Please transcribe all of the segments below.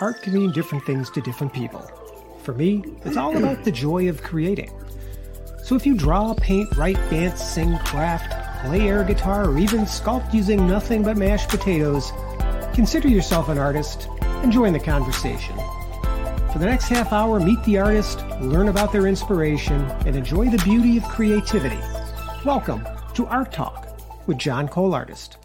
art can mean different things to different people. For me, it's all about the joy of creating. So if you draw, paint, write, dance, sing, craft, play air guitar, or even sculpt using nothing but mashed potatoes, consider yourself an artist and join the conversation. For the next half hour, meet the artist, learn about their inspiration, and enjoy the beauty of creativity. Welcome to Art Talk with John Cole Artist.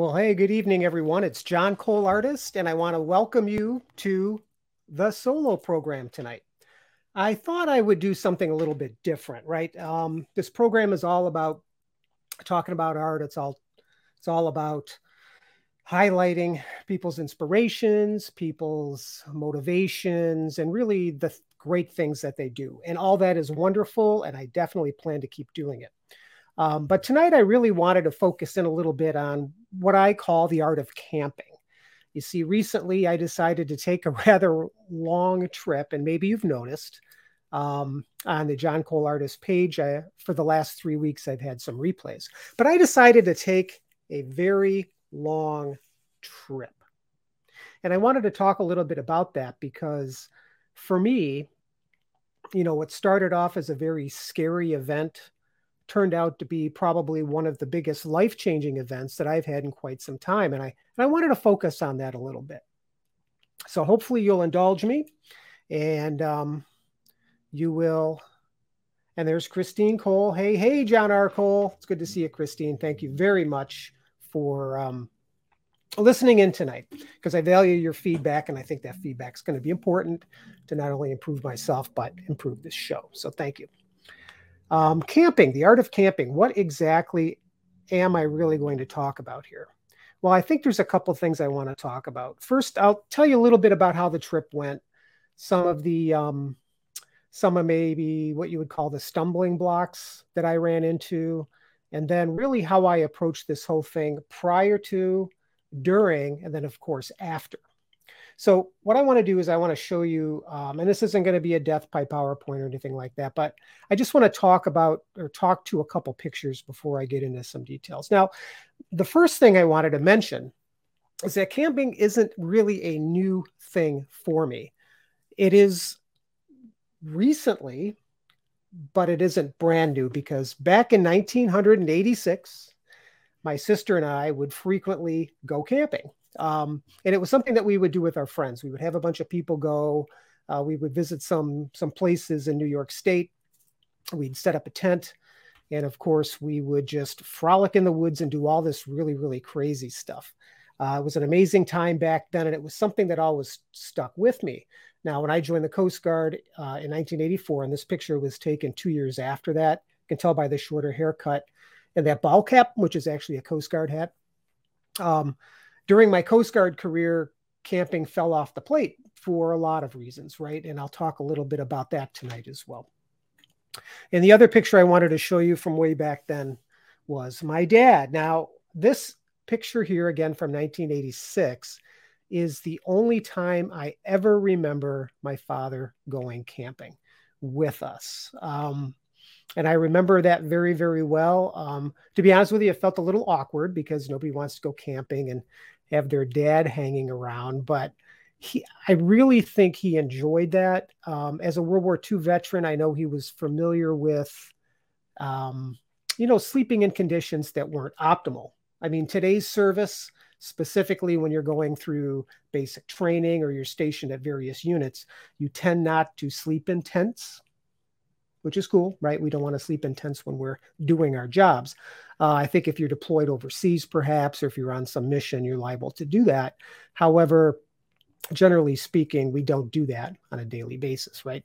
Well, hey, good evening, everyone. It's John Cole Artist, and I want to welcome you to the solo program tonight. I thought I would do something a little bit different, right? Um, this program is all about talking about art. It's all it's all about highlighting people's inspirations, people's motivations, and really the great things that they do. And all that is wonderful, and I definitely plan to keep doing it. Um, but tonight, I really wanted to focus in a little bit on what I call the art of camping. You see, recently I decided to take a rather long trip, and maybe you've noticed um, on the John Cole Artist page. I, for the last three weeks, I've had some replays, but I decided to take a very long trip. And I wanted to talk a little bit about that because for me, you know, what started off as a very scary event turned out to be probably one of the biggest life changing events that I've had in quite some time. And I, and I wanted to focus on that a little bit. So hopefully you'll indulge me and um, you will. And there's Christine Cole. Hey, hey, John R. Cole. It's good to see you, Christine. Thank you very much for um, listening in tonight because I value your feedback. And I think that feedback is going to be important to not only improve myself, but improve this show. So thank you. Um, camping, the art of camping. What exactly am I really going to talk about here? Well, I think there's a couple things I want to talk about. First, I'll tell you a little bit about how the trip went, some of the um, some of maybe what you would call the stumbling blocks that I ran into, and then really how I approached this whole thing prior to, during, and then of course after. So what I want to do is I want to show you, um, and this isn't going to be a death by PowerPoint or anything like that, but I just want to talk about or talk to a couple pictures before I get into some details. Now, the first thing I wanted to mention is that camping isn't really a new thing for me. It is recently, but it isn't brand new because back in 1986, my sister and I would frequently go camping. Um, and it was something that we would do with our friends. We would have a bunch of people go. Uh, we would visit some some places in New York State. We'd set up a tent, and of course, we would just frolic in the woods and do all this really really crazy stuff. Uh, it was an amazing time back then, and it was something that always stuck with me. Now, when I joined the Coast Guard uh, in 1984, and this picture was taken two years after that, you can tell by the shorter haircut and that ball cap, which is actually a Coast Guard hat. Um, during my Coast Guard career, camping fell off the plate for a lot of reasons, right? And I'll talk a little bit about that tonight as well. And the other picture I wanted to show you from way back then was my dad. Now, this picture here, again from 1986, is the only time I ever remember my father going camping with us. Um, and I remember that very, very well. Um, to be honest with you, it felt a little awkward because nobody wants to go camping and have their dad hanging around. But he, I really think he enjoyed that. Um, as a World War II veteran, I know he was familiar with, um, you know, sleeping in conditions that weren't optimal. I mean, today's service, specifically when you're going through basic training or you're stationed at various units, you tend not to sleep in tents which is cool, right? We don't want to sleep in tents when we're doing our jobs. Uh, I think if you're deployed overseas, perhaps, or if you're on some mission, you're liable to do that. However, generally speaking, we don't do that on a daily basis, right?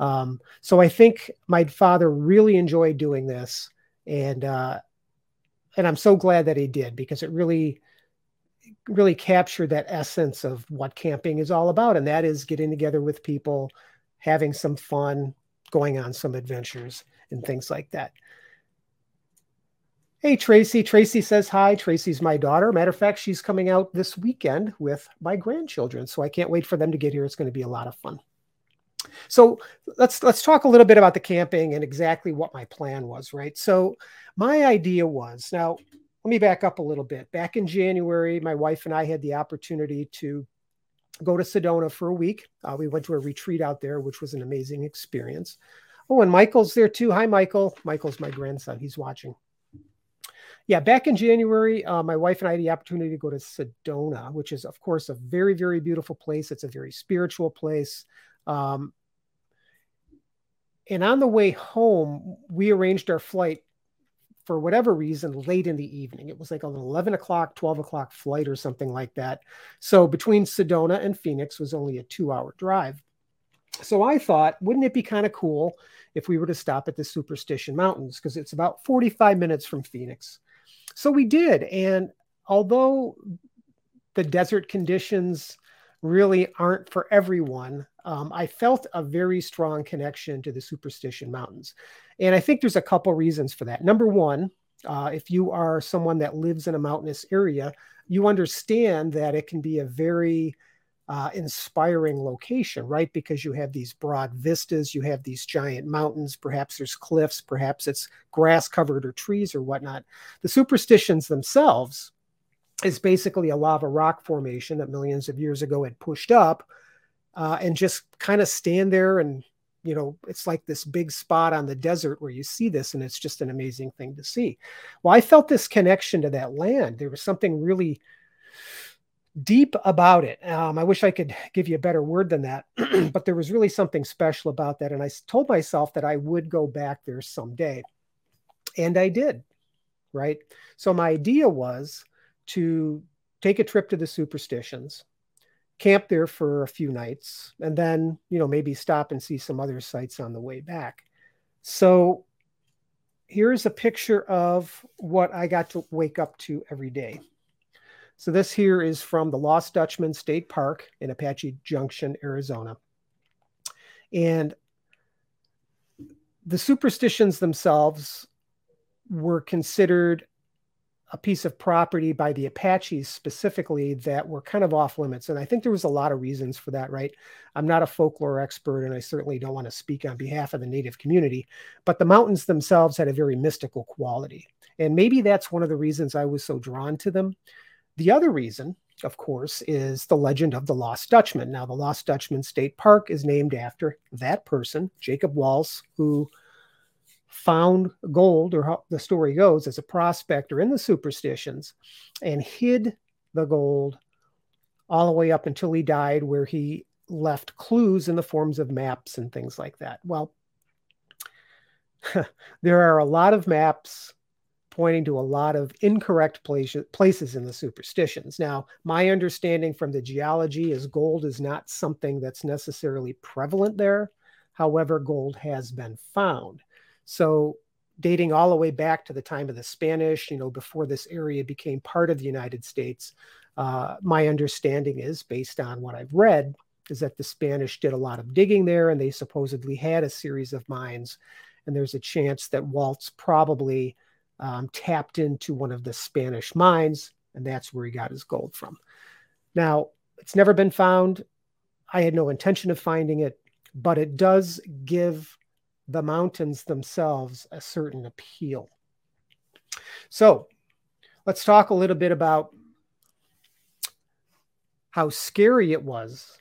Um, so I think my father really enjoyed doing this, and uh, and I'm so glad that he did because it really really captured that essence of what camping is all about, and that is getting together with people, having some fun, going on some adventures and things like that. Hey, Tracy. Tracy says hi. Tracy's my daughter. Matter of fact, she's coming out this weekend with my grandchildren. So I can't wait for them to get here. It's going to be a lot of fun. So let's let's talk a little bit about the camping and exactly what my plan was, right? So my idea was now let me back up a little bit. Back in January, my wife and I had the opportunity to go to Sedona for a week. Uh, we went to a retreat out there, which was an amazing experience. Oh, and Michael's there too. Hi, Michael. Michael's my grandson. He's watching. Yeah, back in January, uh, my wife and I had the opportunity to go to Sedona, which is, of course, a very, very beautiful place. It's a very spiritual place. Um, and on the way home, we arranged our flight for whatever reason late in the evening. It was like an 11 o'clock, 12 o'clock flight or something like that. So between Sedona and Phoenix was only a two hour drive. So I thought, wouldn't it be kind of cool if we were to stop at the Superstition Mountains? Because it's about 45 minutes from Phoenix. So we did. And although the desert conditions really aren't for everyone, um, I felt a very strong connection to the Superstition Mountains. And I think there's a couple reasons for that. Number one, uh, if you are someone that lives in a mountainous area, you understand that it can be a very uh, inspiring location, right? Because you have these broad vistas, you have these giant mountains, perhaps there's cliffs, perhaps it's grass covered or trees or whatnot. The superstitions themselves is basically a lava rock formation that millions of years ago had pushed up uh, and just kind of stand there and you know it's like this big spot on the desert where you see this and it's just an amazing thing to see. Well i felt this connection to that land. There was something really deep about it. Um, i wish i could give you a better word than that but there was really something special about that and i told myself that i would go back there someday and i did right? So my idea was to take a trip to the superstitions camp there for a few nights and then you know maybe stop and see some other sites on the way back. So here's a picture of what i got to wake up to every day. So this here is from the lost dutchman state park in apache junction arizona. And the superstitions themselves were considered a piece of property by the Apaches specifically that were kind of off limits. And I think there was a lot of reasons for that, right? I'm not a folklore expert, and I certainly don't want to speak on behalf of the Native community, but the mountains themselves had a very mystical quality. And maybe that's one of the reasons I was so drawn to them. The other reason, of course, is the legend of the Lost Dutchman. Now, the Lost Dutchman State Park is named after that person, Jacob Waltz, who found gold, or how the story goes, as a prospector in the superstitions and hid the gold all the way up until he died, where he left clues in the forms of maps and things like that. Well, there are a lot of maps pointing to a lot of incorrect places, places in the superstitions. Now, my understanding from the geology is gold is not something that's necessarily prevalent there. However, gold has been found. So dating all the way back to the time of the Spanish, you know, before this area became part of the United States, uh, my understanding is, based on what I've read, is that the Spanish did a lot of digging there and they supposedly had a series of mines. And there's a chance that Waltz probably um, tapped into one of the Spanish mines, and that's where he got his gold from. Now, it's never been found. I had no intention of finding it, but it does give the mountains themselves a certain appeal. So let's talk a little bit about how scary it was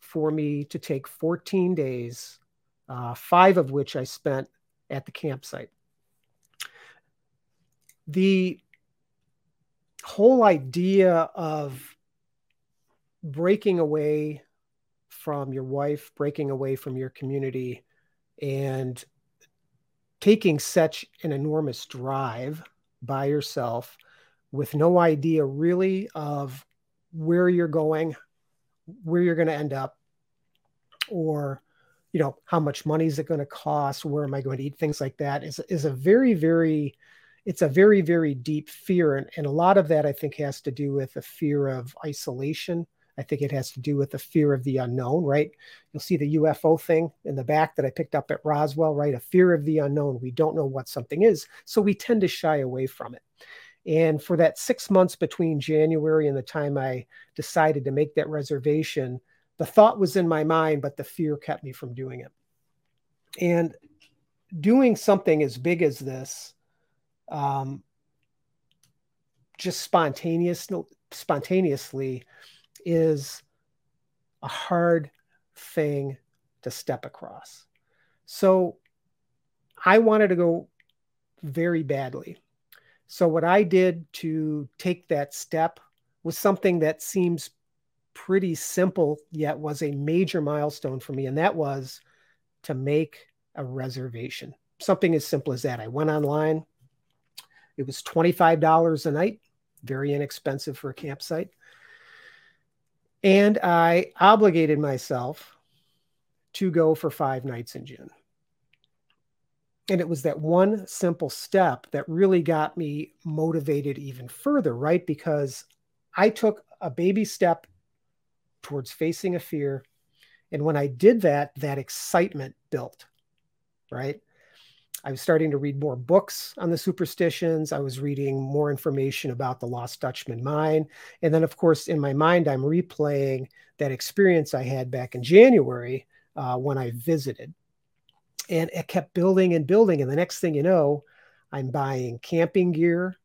for me to take 14 days, uh, five of which I spent at the campsite. The whole idea of breaking away from your wife, breaking away from your community, and taking such an enormous drive by yourself with no idea really of where you're going, where you're going to end up, or you know how much money is it going to cost, where am I going to eat, things like that is is a very very it's a very very deep fear, and, and a lot of that I think has to do with a fear of isolation I think it has to do with the fear of the unknown, right? You'll see the UFO thing in the back that I picked up at Roswell, right? A fear of the unknown. We don't know what something is, so we tend to shy away from it. And for that six months between January and the time I decided to make that reservation, the thought was in my mind, but the fear kept me from doing it. And doing something as big as this, um, just spontaneous spontaneously is a hard thing to step across. So I wanted to go very badly. So what I did to take that step was something that seems pretty simple yet was a major milestone for me and that was to make a reservation. Something as simple as that. I went online. It was $25 a night, very inexpensive for a campsite. And I obligated myself to go for five nights in June. And it was that one simple step that really got me motivated even further, right? Because I took a baby step towards facing a fear. And when I did that, that excitement built, right? I was starting to read more books on the superstitions. I was reading more information about the Lost Dutchman mine. And then, of course, in my mind, I'm replaying that experience I had back in January uh, when I visited. And it kept building and building. And the next thing you know, I'm buying camping gear,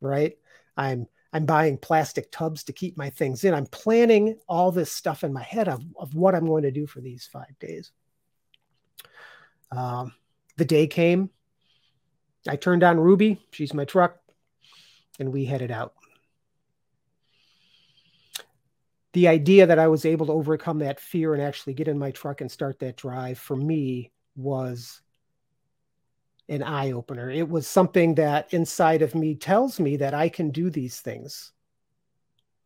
right? I'm I'm buying plastic tubs to keep my things in. I'm planning all this stuff in my head of, of what I'm going to do for these five days. Um, the day came. I turned on Ruby. She's my truck. And we headed out. The idea that I was able to overcome that fear and actually get in my truck and start that drive for me was an eye opener. It was something that inside of me tells me that I can do these things,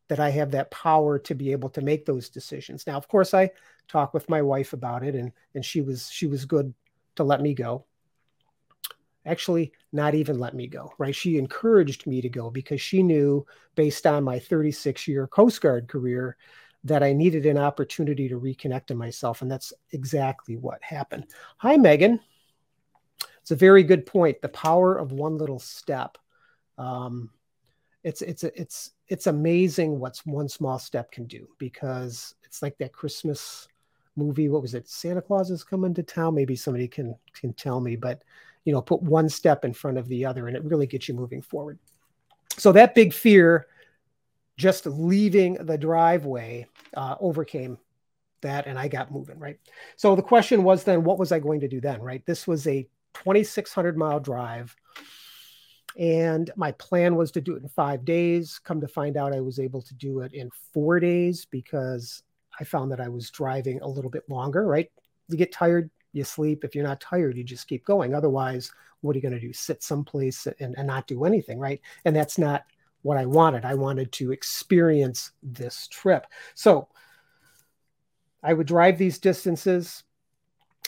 that I have that power to be able to make those decisions. Now, of course, I talked with my wife about it, and and she was she was good to let me go. Actually, not even let me go, right? She encouraged me to go because she knew, based on my 36 year Coast Guard career, that I needed an opportunity to reconnect to myself. And that's exactly what happened. Hi, Megan. It's a very good point. The power of one little step. Um, it's it's it's it's amazing what one small step can do because it's like that Christmas movie. What was it? Santa Claus is coming to town. Maybe somebody can can tell me, but you know, put one step in front of the other, and it really gets you moving forward. So that big fear, just leaving the driveway, uh, overcame that, and I got moving. Right. So the question was then, what was I going to do then? Right. This was a 2,600 mile drive. And my plan was to do it in five days. Come to find out, I was able to do it in four days because I found that I was driving a little bit longer, right? You get tired, you sleep. If you're not tired, you just keep going. Otherwise, what are you going to do? Sit someplace and, and not do anything, right? And that's not what I wanted. I wanted to experience this trip. So I would drive these distances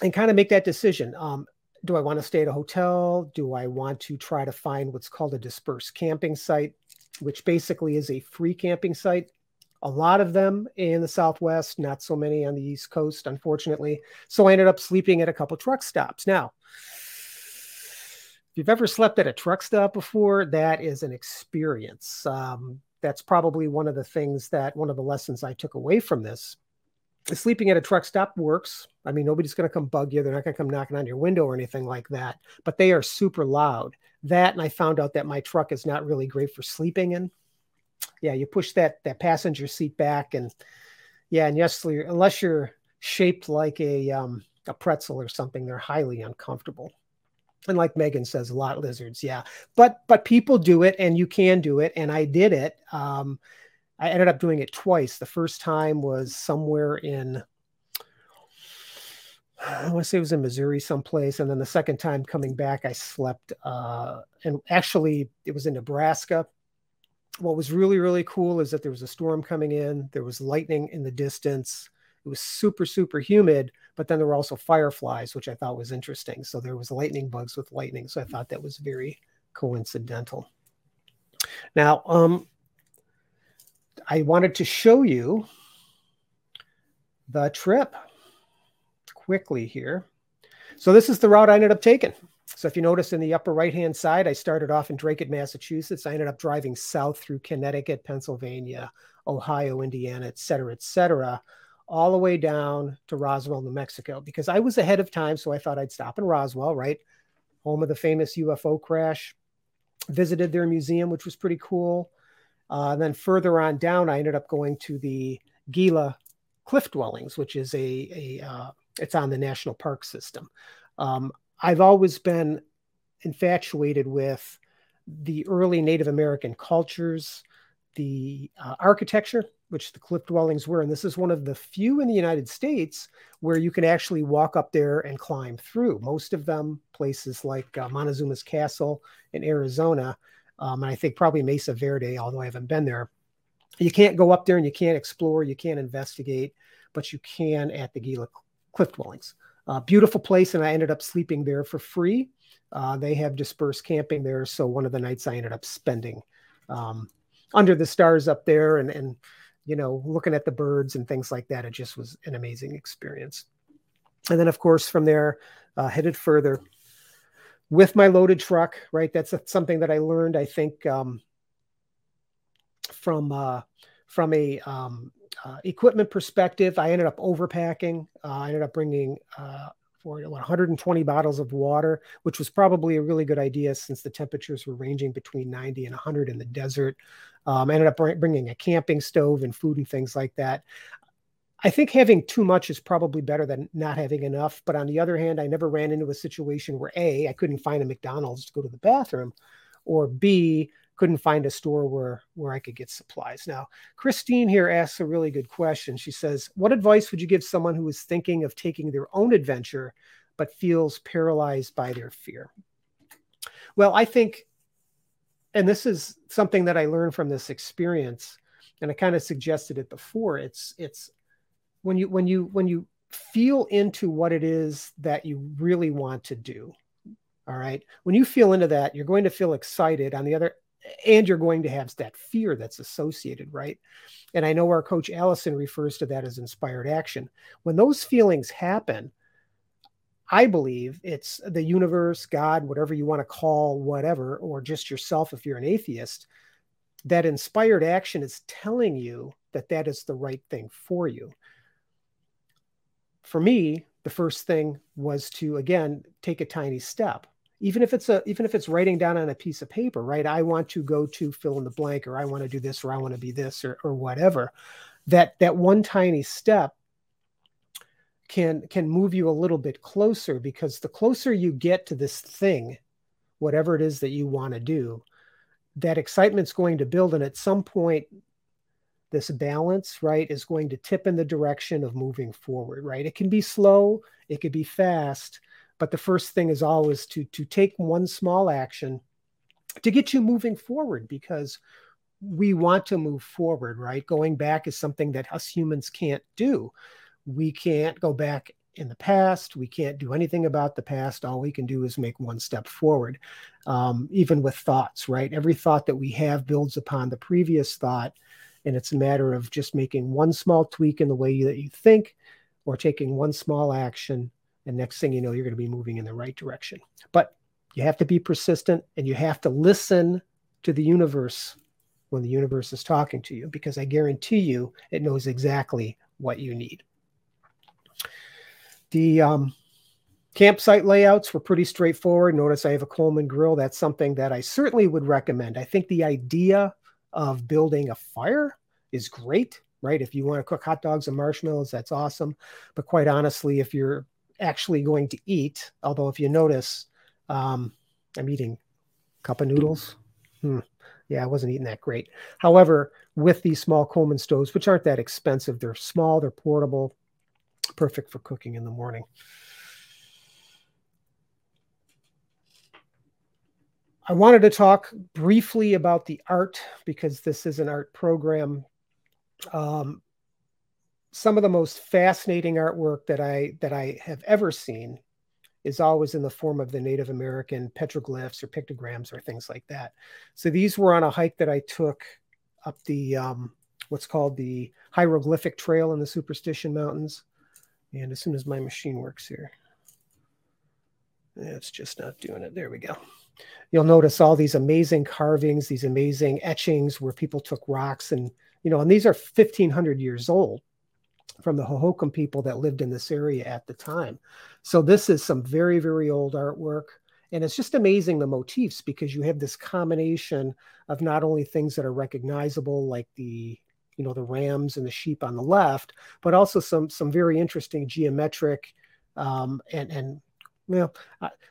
and kind of make that decision. Um, do I want to stay at a hotel? Do I want to try to find what's called a dispersed camping site, which basically is a free camping site a lot of them in the Southwest, not so many on the East Coast, unfortunately. So I ended up sleeping at a couple truck stops. Now, if you've ever slept at a truck stop before, that is an experience. Um, that's probably one of the things that one of the lessons I took away from this. Sleeping at a truck stop works. I mean, nobody's going to come bug you. They're not going to come knocking on your window or anything like that, but they are super loud. That, and I found out that my truck is not really great for sleeping in yeah, you push that that passenger seat back, and yeah, and yes, unless you're shaped like a um, a pretzel or something, they're highly uncomfortable. And like Megan says, a lot of lizards, yeah. But but people do it, and you can do it, and I did it. Um, I ended up doing it twice. The first time was somewhere in I want to say it was in Missouri someplace. And then the second time coming back, I slept, uh, and actually it was in Nebraska what was really really cool is that there was a storm coming in there was lightning in the distance it was super super humid but then there were also fireflies which i thought was interesting. So there was lightning bugs with lightning so i thought that was very coincidental. Now um i wanted to show you the trip quickly here. So this is the route i ended up taking so if you notice in the upper right-hand side, I started off in Dracut, Massachusetts. I ended up driving south through Connecticut, Pennsylvania, Ohio, Indiana, et cetera, et cetera, all the way down to Roswell, New Mexico, because I was ahead of time. So I thought I'd stop in Roswell, right? Home of the famous UFO crash. Visited their museum, which was pretty cool. Uh, then further on down, I ended up going to the Gila Cliff Dwellings, which is a, a uh, it's on the national park system. Um, I've always been infatuated with the early Native American cultures, the uh, architecture, which the cliff dwellings were. And this is one of the few in the United States where you can actually walk up there and climb through. Most of them, places like uh, Montezuma's Castle in Arizona, um, and I think probably Mesa Verde, although I haven't been there. You can't go up there and you can't explore, you can't investigate, but you can at the Gila Cliff Dwellings. Uh, beautiful place, and I ended up sleeping there for free. Uh, they have dispersed camping there, so one of the nights I ended up spending um, under the stars up there, and and you know looking at the birds and things like that. It just was an amazing experience. And then, of course, from there, uh, headed further with my loaded truck. Right, that's a, something that I learned. I think um, from uh, from a um, uh, equipment perspective, I ended up overpacking. Uh, I ended up bringing uh, for 120 bottles of water, which was probably a really good idea since the temperatures were ranging between 90 and 100 in the desert. Um, I ended up bringing a camping stove and food and things like that. I think having too much is probably better than not having enough. But on the other hand, I never ran into a situation where A, I couldn't find a McDonald's to go to the bathroom, or B, couldn't find a store where where I could get supplies. Now, Christine here asks a really good question. She says, "What advice would you give someone who is thinking of taking their own adventure but feels paralyzed by their fear?" Well, I think and this is something that I learned from this experience and I kind of suggested it before. It's it's when you when you when you feel into what it is that you really want to do all right when you feel into that you're going to feel excited on the other and you're going to have that fear that's associated, right? And I know our coach Allison refers to that as inspired action. When those feelings happen, I believe it's the universe, God, whatever you want to call whatever, or just yourself if you're an atheist, that inspired action is telling you that that is the right thing for you. For me, the first thing was to, again, take a tiny step even if it's a even if it's writing down on a piece of paper right? I want to go to fill in the blank or i want to do this or i want to be this or, or whatever. That that one tiny step can can move you a little bit closer because the closer you get to this thing whatever it is that you want to do that excitement's going to build and at some point this balance right is going to tip in the direction of moving forward right? It can be slow it could be fast but the first thing is always to to take one small action to get you moving forward because we want to move forward, right? Going back is something that us humans can't do. We can't go back in the past. We can't do anything about the past. All we can do is make one step forward, um, even with thoughts, right? Every thought that we have builds upon the previous thought. And it's a matter of just making one small tweak in the way that you think or taking one small action and next thing you know, you're going to be moving in the right direction. But you have to be persistent and you have to listen to the universe when the universe is talking to you, because I guarantee you it knows exactly what you need. The um, campsite layouts were pretty straightforward. Notice I have a Coleman grill. That's something that I certainly would recommend. I think the idea of building a fire is great, right? If you want to cook hot dogs and marshmallows, that's awesome. But quite honestly, if you're actually going to eat. Although, if you notice, um, I'm eating a cup of noodles. Hmm. Yeah, I wasn't eating that great. However, with these small Coleman stoves, which aren't that expensive, they're small, they're portable, perfect for cooking in the morning. I wanted to talk briefly about the art because this is an art program. Um, some of the most fascinating artwork that I that I have ever seen is always in the form of the Native American petroglyphs or pictograms or things like that. So these were on a hike that I took up the um, what's called the hieroglyphic trail in the Superstition Mountains. And as soon as my machine works here, it's just not doing it. There we go. You'll notice all these amazing carvings, these amazing etchings where people took rocks and you know, and these are 1500 years old from the Hohokam people that lived in this area at the time. So this is some very, very old artwork. and it's just amazing the motifs because you have this combination of not only things that are recognizable like the you know the rams and the sheep on the left but also some some very interesting geometric um, and and you know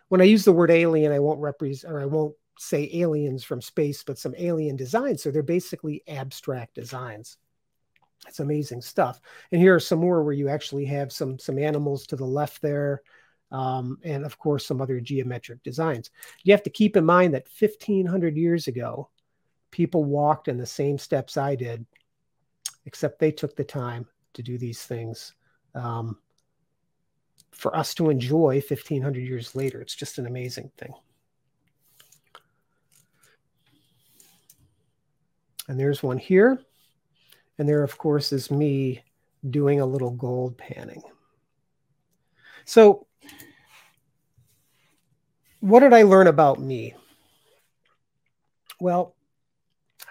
when i use the word alien i won't represent or i won't say aliens from space but some alien designs so they're basically abstract designs it's amazing stuff and here are some more where you actually have some some animals to the left there um, and of course some other geometric designs. You have to keep in mind that 1500 years ago, people walked in the same steps I did, except they took the time to do these things um, for us to enjoy 1500 years later. It's just an amazing thing. And there's one here. And there, of course, is me doing a little gold panning. So what did I learn about me? Well,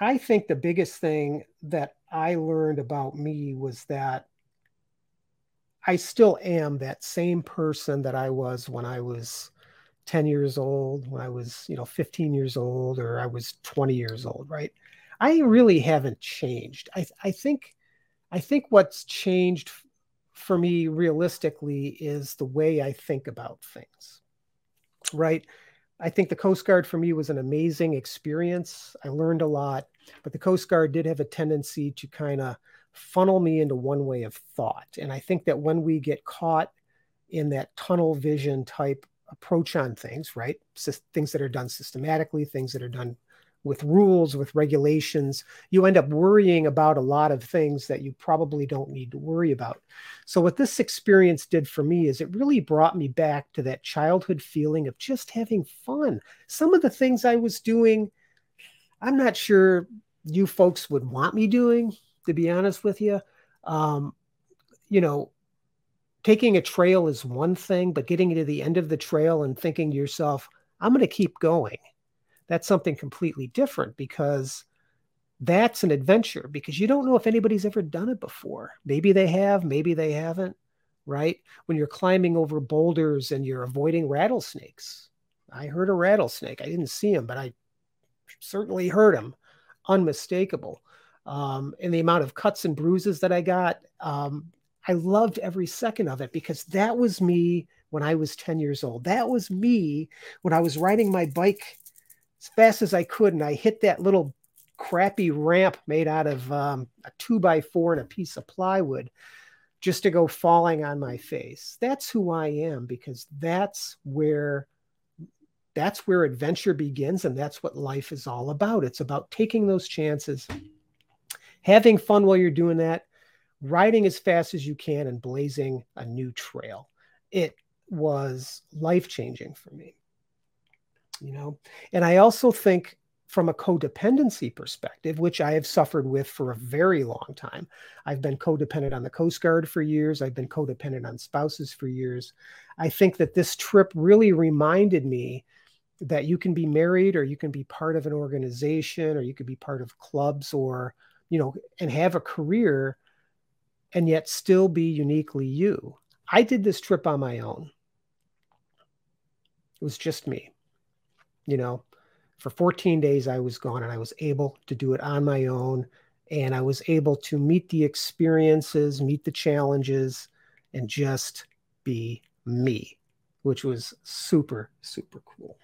I think the biggest thing that I learned about me was that I still am that same person that I was when I was 10 years old, when I was, you know, 15 years old, or I was 20 years old, right? I really haven't changed. I, I think I think what's changed for me realistically is the way I think about things right? I think the Coast Guard for me was an amazing experience. I learned a lot, but the Coast Guard did have a tendency to kind of funnel me into one way of thought. And I think that when we get caught in that tunnel vision type approach on things, right? things that are done systematically, things that are done with rules, with regulations, you end up worrying about a lot of things that you probably don't need to worry about. So, what this experience did for me is it really brought me back to that childhood feeling of just having fun. Some of the things I was doing, I'm not sure you folks would want me doing, to be honest with you. Um, you know, taking a trail is one thing, but getting to the end of the trail and thinking to yourself, I'm going to keep going that's something completely different because that's an adventure because you don't know if anybody's ever done it before. Maybe they have, maybe they haven't, right? When you're climbing over boulders and you're avoiding rattlesnakes. I heard a rattlesnake. I didn't see him, but I certainly heard him. Unmistakable. Um, and the amount of cuts and bruises that I got, um, I loved every second of it because that was me when I was 10 years old. That was me when I was riding my bike as fast as I could, and I hit that little crappy ramp made out of um, a two by four and a piece of plywood just to go falling on my face. That's who I am because that's where that's where adventure begins and that's what life is all about. It's about taking those chances, having fun while you're doing that, riding as fast as you can and blazing a new trail. It was life-changing for me you know? And i also think from a codependency perspective which i have suffered with for a very long time i've been codependent on the coast guard for years. I've been codependent on spouses for years. I think that this trip really reminded me that you can be married or you can be part of an organization or you could be part of clubs or you know and have a career and yet still be uniquely you. I did this trip on my own. It was just me you know, for 14 days I was gone and I was able to do it on my own. And I was able to meet the experiences, meet the challenges, and just be me, which was super, super cool.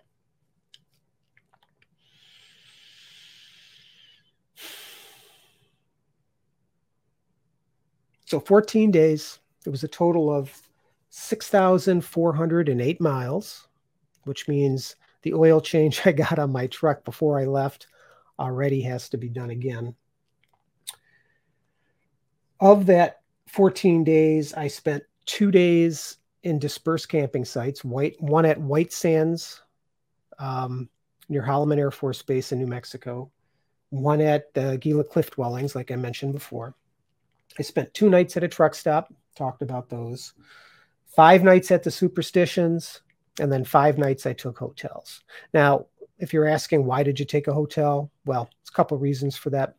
So 14 days, it was a total of 6,408 miles, which means the oil change I got on my truck before I left already has to be done again. Of that 14 days, I spent two days in dispersed camping sites, white, one at White Sands um, near Holloman Air Force Base in New Mexico, one at the Gila Cliff Dwellings, like I mentioned before. I spent two nights at a truck stop, talked about those, five nights at the Superstitions, and then five nights I took hotels. Now, if you're asking why did you take a hotel, well, it's a couple of reasons for that.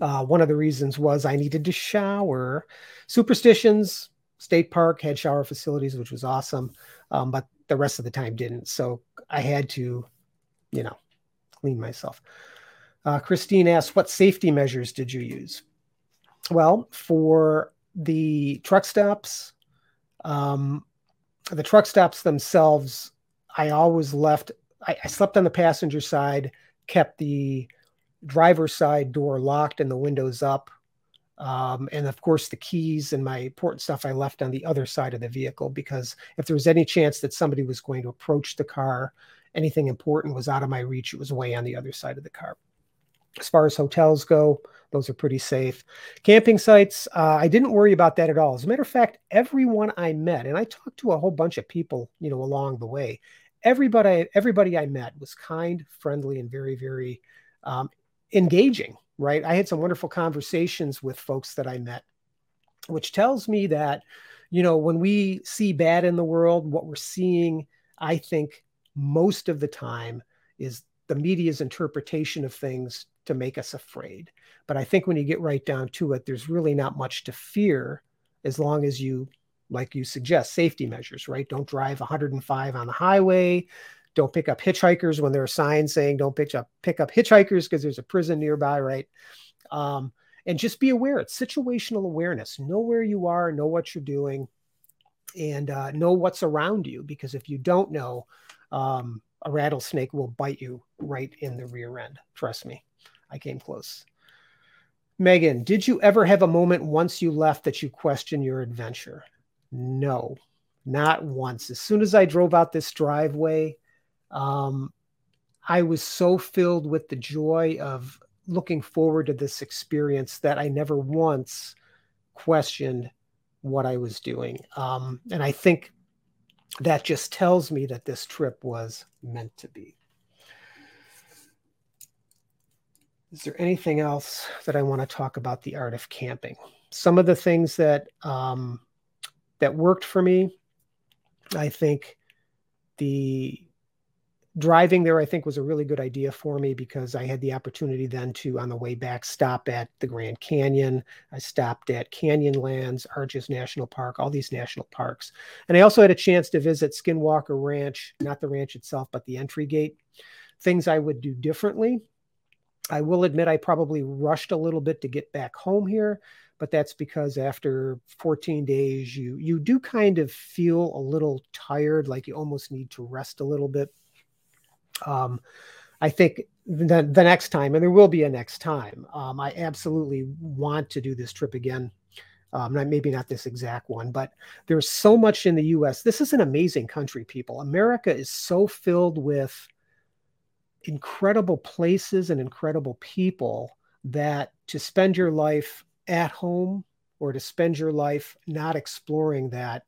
Uh, one of the reasons was I needed to shower. Superstitions State Park had shower facilities, which was awesome, um, but the rest of the time didn't. So I had to, you know, clean myself. Uh, Christine asked, what safety measures did you use? Well, for the truck stops, um, the truck stops themselves, I always left, I, I slept on the passenger side, kept the driver's side door locked and the windows up. Um, and of course, the keys and my important stuff I left on the other side of the vehicle because if there was any chance that somebody was going to approach the car, anything important was out of my reach, it was way on the other side of the car. As far as hotels go, those are pretty safe. Camping sites, uh, I didn't worry about that at all. As a matter of fact, everyone I met, and I talked to a whole bunch of people, you know, along the way. Everybody, everybody I met was kind, friendly, and very, very um, engaging. Right? I had some wonderful conversations with folks that I met, which tells me that, you know, when we see bad in the world, what we're seeing, I think, most of the time is the media's interpretation of things to make us afraid. But I think when you get right down to it, there's really not much to fear as long as you, like you suggest, safety measures, right? Don't drive 105 on the highway. Don't pick up hitchhikers when there are signs saying don't pick up pick up hitchhikers because there's a prison nearby, right? Um, and just be aware. It's situational awareness. Know where you are, know what you're doing, and uh, know what's around you. Because if you don't know, um, a rattlesnake will bite you right in the rear end. Trust me. I came close. Megan, did you ever have a moment once you left that you questioned your adventure? No, not once. As soon as I drove out this driveway, um, I was so filled with the joy of looking forward to this experience that I never once questioned what I was doing. Um, and I think that just tells me that this trip was meant to be. Is there anything else that I want to talk about the art of camping? Some of the things that um, that worked for me, I think the driving there, I think, was a really good idea for me because I had the opportunity then to, on the way back, stop at the Grand Canyon. I stopped at Canyonlands, Arches National Park, all these national parks. And I also had a chance to visit Skinwalker Ranch, not the ranch itself, but the entry gate. Things I would do differently I will admit I probably rushed a little bit to get back home here, but that's because after 14 days you you do kind of feel a little tired, like you almost need to rest a little bit. Um, I think the, the next time, and there will be a next time, um, I absolutely want to do this trip again. Um, maybe not this exact one, but there's so much in the U.S. This is an amazing country, people. America is so filled with incredible places and incredible people that to spend your life at home or to spend your life not exploring that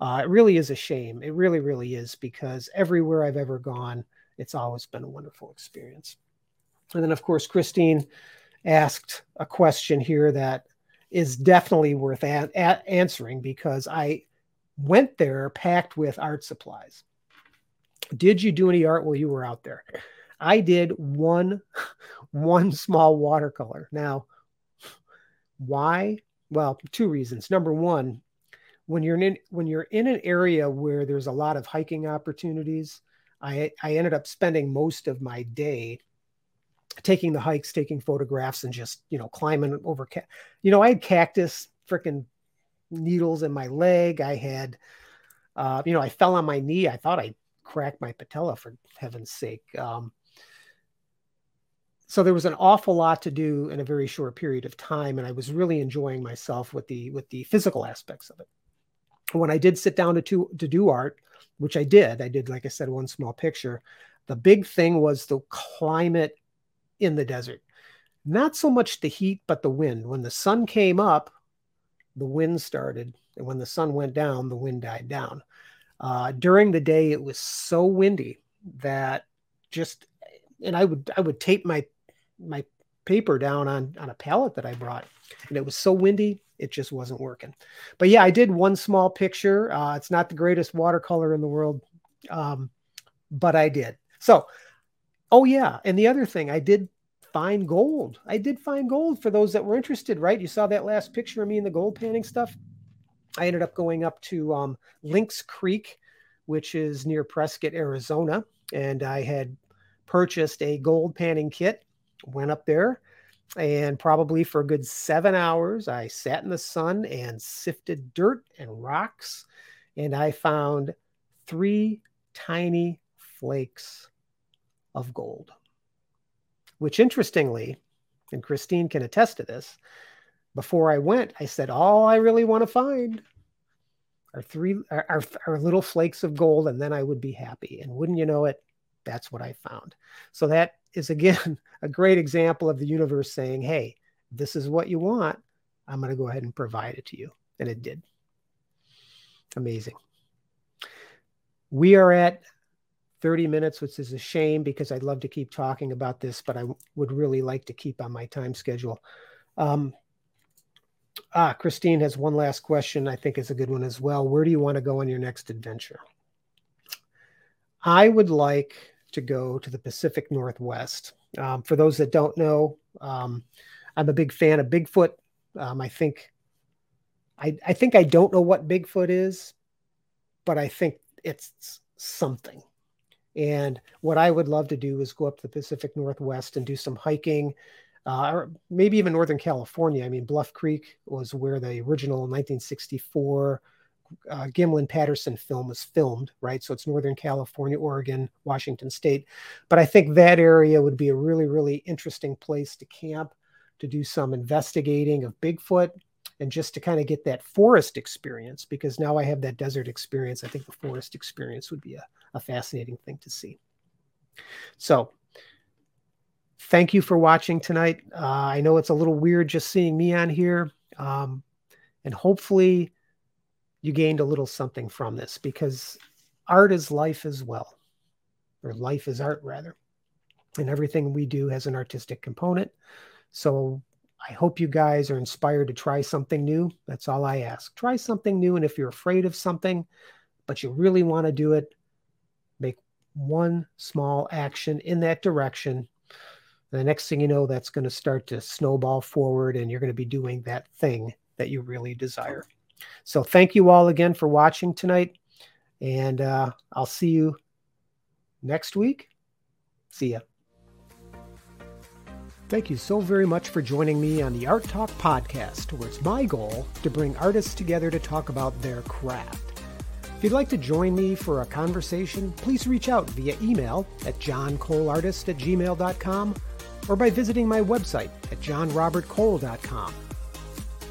uh, it really is a shame it really really is because everywhere i've ever gone it's always been a wonderful experience and then of course christine asked a question here that is definitely worth a- a- answering because i went there packed with art supplies did you do any art while you were out there I did one one small watercolor. Now, why? Well, two reasons. Number one, when you're in when you're in an area where there's a lot of hiking opportunities, I I ended up spending most of my day taking the hikes, taking photographs, and just you know climbing over. Ca- you know, I had cactus freaking needles in my leg. I had, uh, you know, I fell on my knee. I thought I cracked my patella for heaven's sake. Um, so there was an awful lot to do in a very short period of time and i was really enjoying myself with the with the physical aspects of it when i did sit down to, to, to do art which i did. I did like i said one small picture. The big thing was the climate in the desert. Not so much the heat but the wind. When the sun came up the wind started and when the sun went down the wind died down. Uh, during the day it was so windy that just and i would i would tape my my paper down on on a pallet that I brought, and it was so windy it just wasn't working. But yeah, I did one small picture. Uh, it's not the greatest watercolor in the world, um, but I did. So, oh yeah, and the other thing, I did find gold. I did find gold for those that were interested. Right? You saw that last picture of me in the gold panning stuff. I ended up going up to um, Lynx Creek, which is near Prescott, Arizona. And I had purchased a gold panning kit, went up there, and probably for a good seven hours, I sat in the sun and sifted dirt and rocks. And I found three tiny flakes of gold, which interestingly, and Christine can attest to this, before I went, I said, All I really want to find are three are, are, are, little flakes of gold, and then I would be happy. And wouldn't you know it, that's what I found. So that is again a great example of the universe saying, Hey, this is what you want. I'm going to go ahead and provide it to you. And it did. Amazing. We are at 30 minutes, which is a shame because I'd love to keep talking about this, but I would really like to keep on my time schedule. Um, ah, Christine has one last question. I think is a good one as well. Where do you want to go on your next adventure? I would like to go to the Pacific Northwest. Um, for those that don't know, um, I'm a big fan of Bigfoot. Um, I think I, I think I don't know what Bigfoot is, but I think it's something. And what I would love to do is go up to the Pacific Northwest and do some hiking, uh, or maybe even Northern California. I mean, Bluff Creek was where the original 1964 uh, Gimlin Patterson film was filmed, right? So it's Northern California, Oregon, Washington State. But I think that area would be a really, really interesting place to camp, to do some investigating of Bigfoot, and just to kind of get that forest experience because now I have that desert experience. I think the forest experience would be a, a fascinating thing to see. So, thank you for watching tonight. Uh, I know it's a little weird just seeing me on here, um, and hopefully, you gained a little something from this because art is life as well, or life is art rather, and everything we do has an artistic component. So I hope you guys are inspired to try something new. That's all I ask. Try something new. And if you're afraid of something, but you really want to do it, make one small action in that direction. And the next thing you know, that's going to start to snowball forward and you're going to be doing that thing that you really desire. So thank you all again for watching tonight. And uh, I'll see you next week. See ya. Thank you so very much for joining me on the Art Talk podcast, where it's my goal to bring artists together to talk about their craft. If you'd like to join me for a conversation, please reach out via email at johncoleartist at gmail.com or by visiting my website at johnrobertcole.com.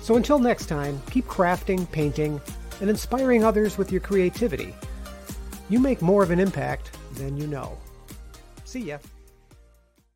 So until next time, keep crafting, painting, and inspiring others with your creativity. You make more of an impact than you know. See ya.